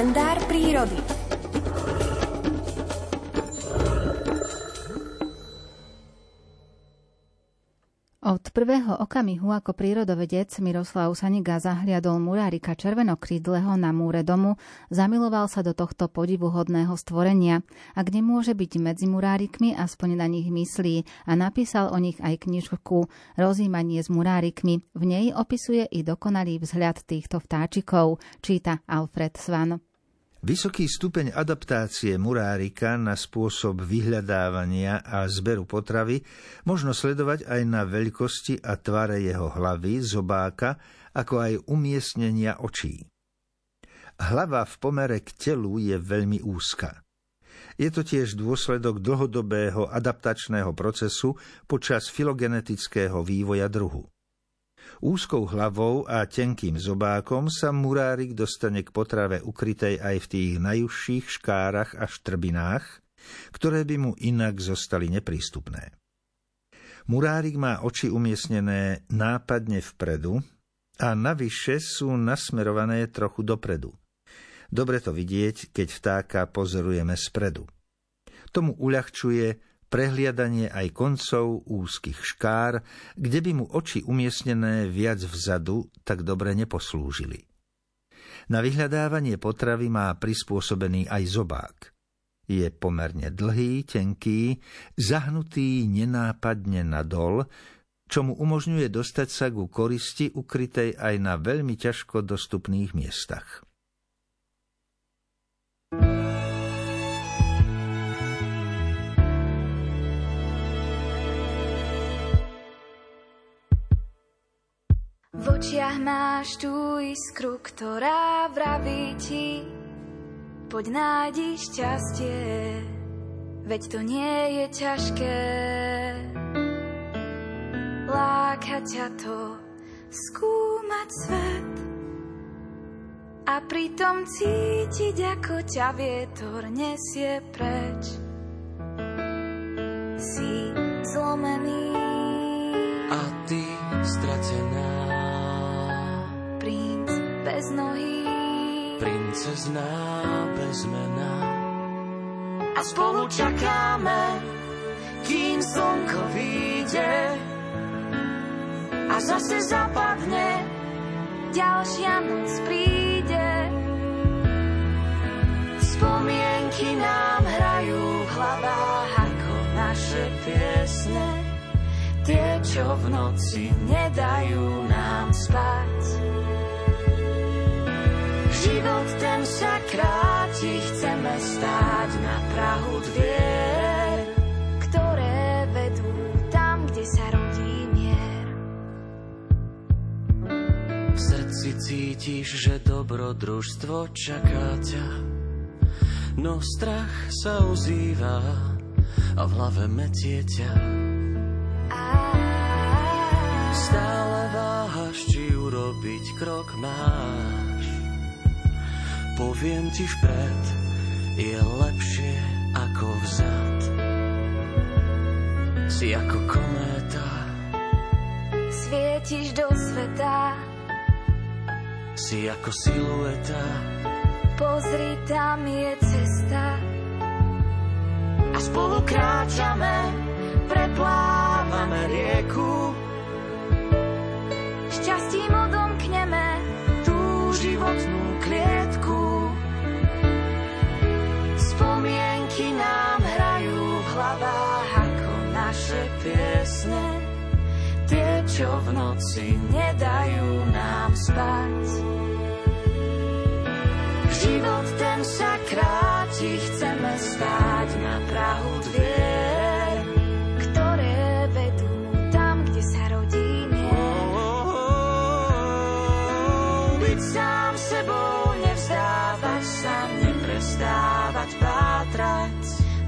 kalendár prírody. Od prvého okamihu ako prírodovedec Miroslav Saniga zahliadol murárika červenokrídleho na múre domu, zamiloval sa do tohto podivuhodného stvorenia. Ak nemôže byť medzi murárikmi, aspoň na nich myslí a napísal o nich aj knižku Rozímanie s murárikmi. V nej opisuje i dokonalý vzhľad týchto vtáčikov, číta Alfred Svan. Vysoký stupeň adaptácie murárika na spôsob vyhľadávania a zberu potravy možno sledovať aj na veľkosti a tvare jeho hlavy, zobáka, ako aj umiestnenia očí. Hlava v pomere k telu je veľmi úzka. Je to tiež dôsledok dlhodobého adaptačného procesu počas filogenetického vývoja druhu. Úzkou hlavou a tenkým zobákom sa murárik dostane k potrave ukrytej aj v tých najúžších škárach a štrbinách, ktoré by mu inak zostali neprístupné. Murárik má oči umiestnené nápadne vpredu a navyše sú nasmerované trochu dopredu. Dobre to vidieť, keď vtáka pozorujeme spredu. Tomu uľahčuje prehliadanie aj koncov úzkých škár, kde by mu oči umiestnené viac vzadu tak dobre neposlúžili. Na vyhľadávanie potravy má prispôsobený aj zobák. Je pomerne dlhý, tenký, zahnutý nenápadne nadol, čo mu umožňuje dostať sa ku koristi ukrytej aj na veľmi ťažko dostupných miestach. V očiach máš tú iskru, ktorá vraví ti, poď nájdi šťastie, veď to nie je ťažké. Láka ťa to skúmať svet a pritom cítiť, ako ťa vietor nesie preč. Si zlomený bez nohy. Princezná bez mena. A spolu čakáme, kým slnko vyjde. A zase zapadne, ďalšia noc príde. Spomienky nám hrajú v hlavách ako naše piesne. Tie, čo v noci nedajú nám spať. Život ten sa kráti, chceme stáť na Prahu dvier, ktoré vedú tam, kde sa rodí mier. V srdci cítiš, že dobrodružstvo čaká ťa, no strach sa ozýva a v hlave metie ťa. Stále váhaš, či urobiť krok máš Poviem ti vpred, je lepšie ako vzad. Si ako kométa, svietiš do sveta. Si ako silueta, pozri tam je cesta. A spolu kráčame, preplávame piesne, tie, čo v noci nedajú nám spať. Život ten sa kráti, chceme stáť na Prahu dvier, ktoré vedú tam, kde sa rodí mier. Oh, oh, oh, byť sám sebou, nevzdávať sa, neprestávať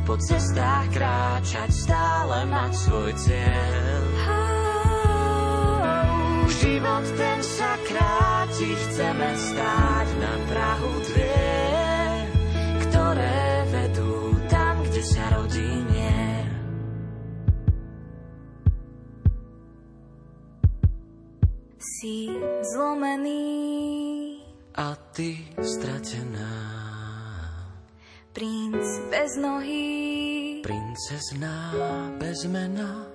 po cestách kráčať stále mať svoj cieľ. Život ten sa kráti, chceme stáť na Prahu dvier, ktoré vedú tam, kde sa rodí mier. Si zlomený a ty stratená. Princ bez nohy, Princezná bez mena,